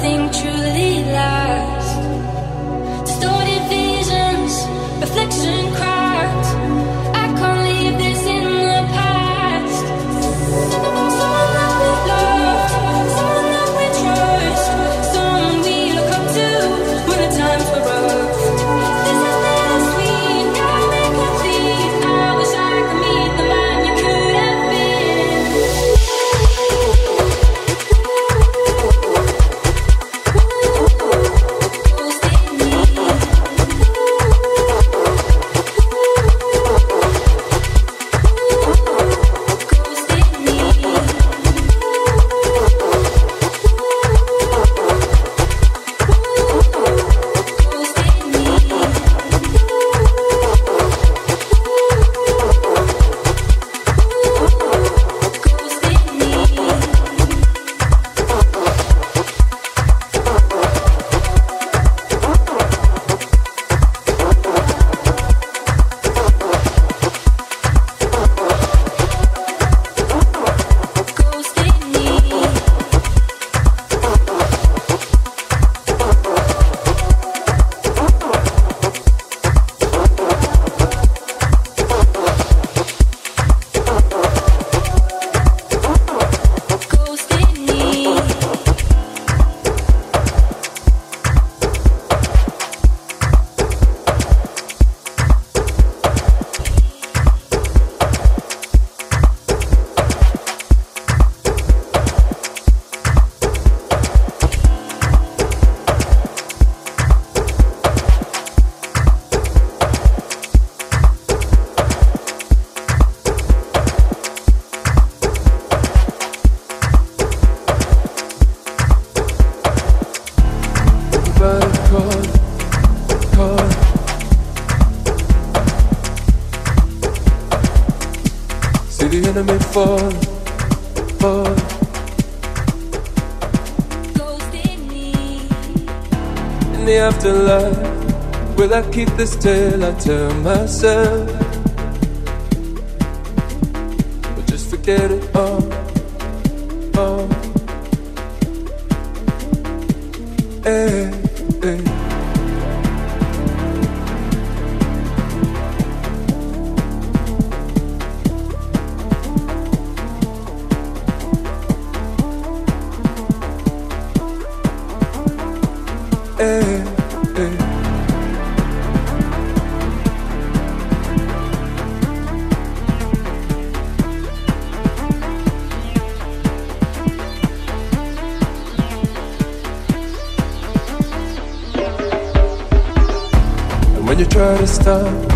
nothing truly In the afterlife, will I keep this tale I tell myself? Or just forget it all, all. Hey, hey. Hey, hey. When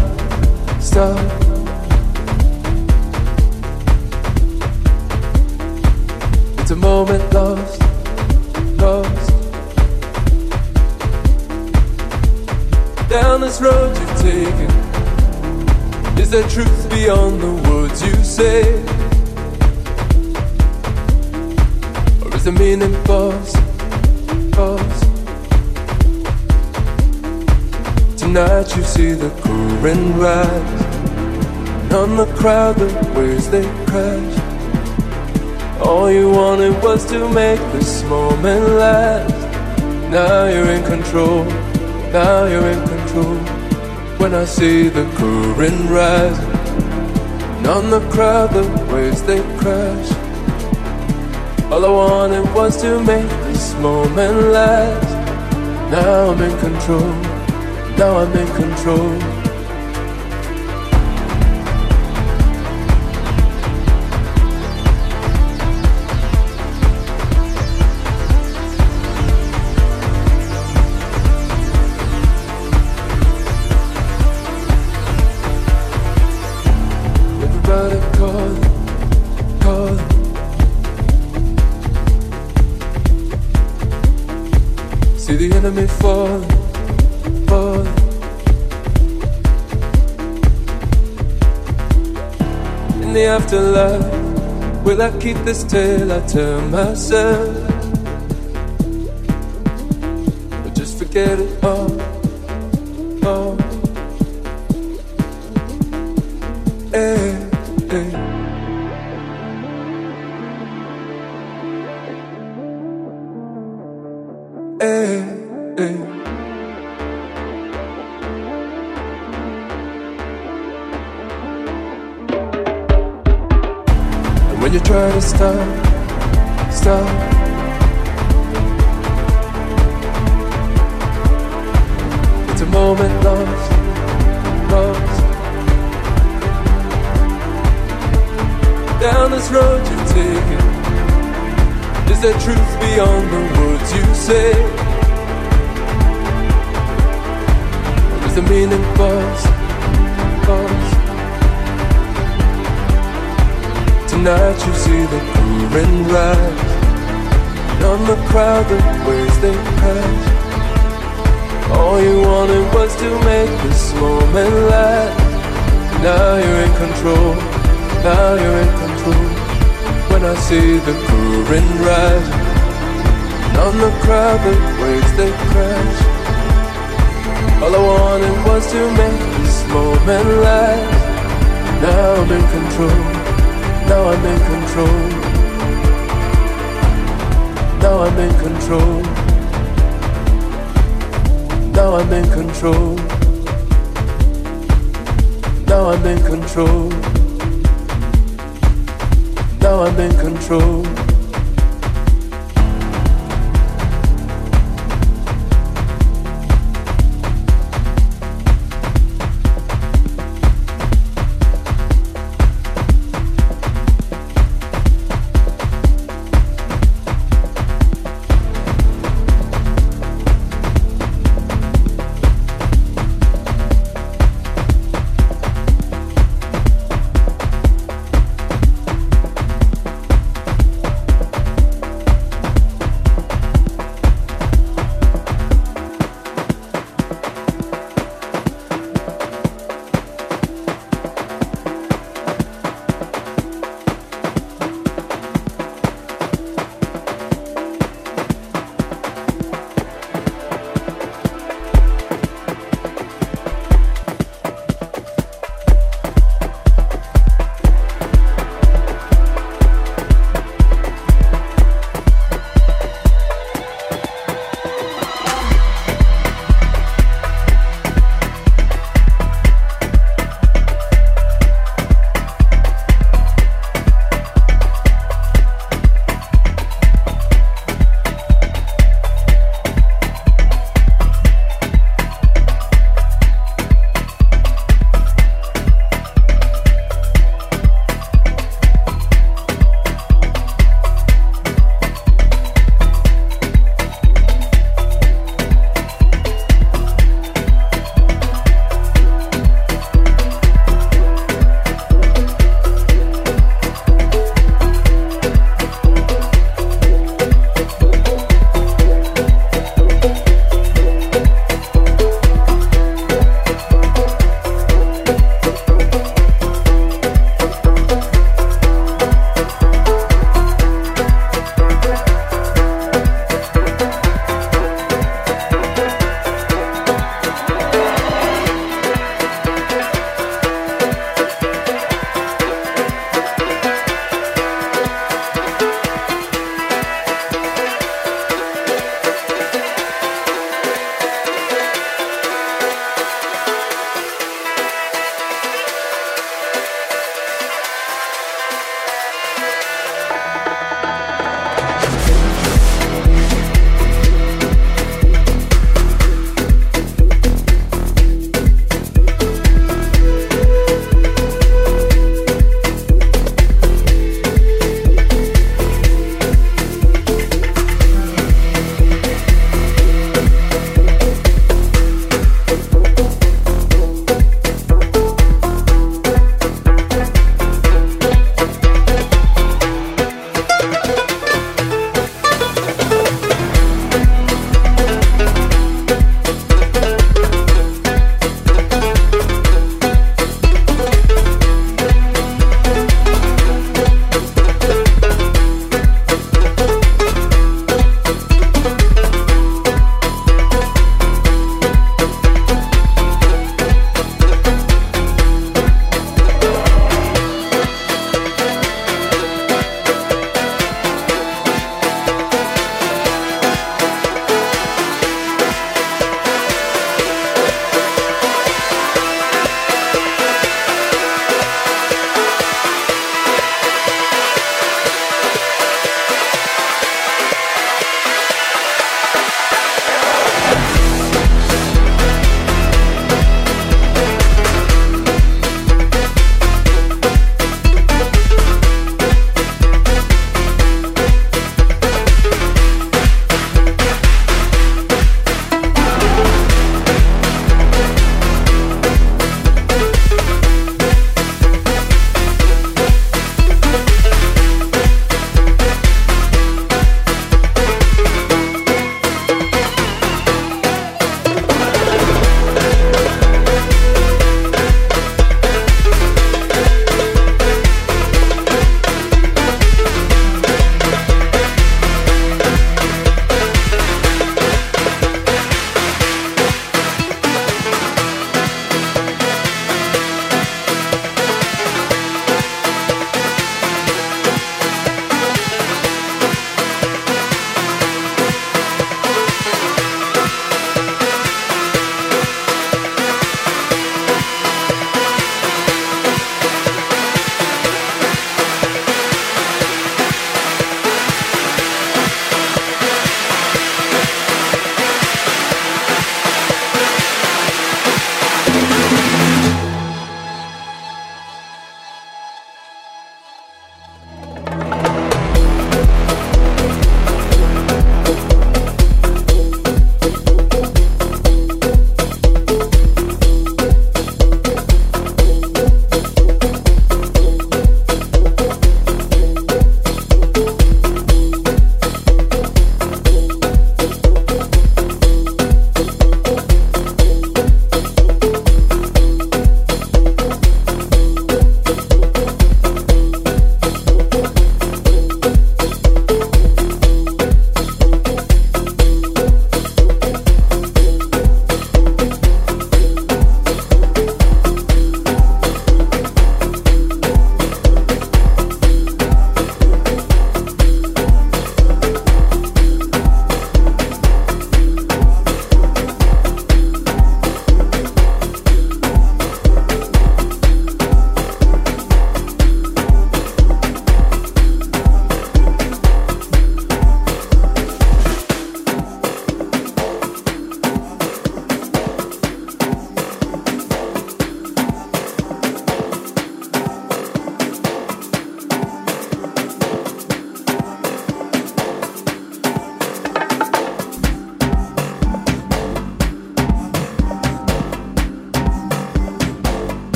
see the current rise. On the crowd the waves they crash. All you wanted was to make this moment last. Now you're in control, now you're in control. When I see the current rise on the crowd the waves they crash. All I wanted was to make this moment last. Now I'm in control now I'm in control. The afterlife, will I keep this till I turn myself? Or just forget it all. The crowd that waves they crash All you wanted was to make this moment last. Now you're in control Now you're in control. When I see the current rise On the crowd that waves they crash. All I wanted was to make this moment last. Now I'm in control now I'm in control. Now I'm in control. Now I'm in control. Now I'm in control. Now I'm in control.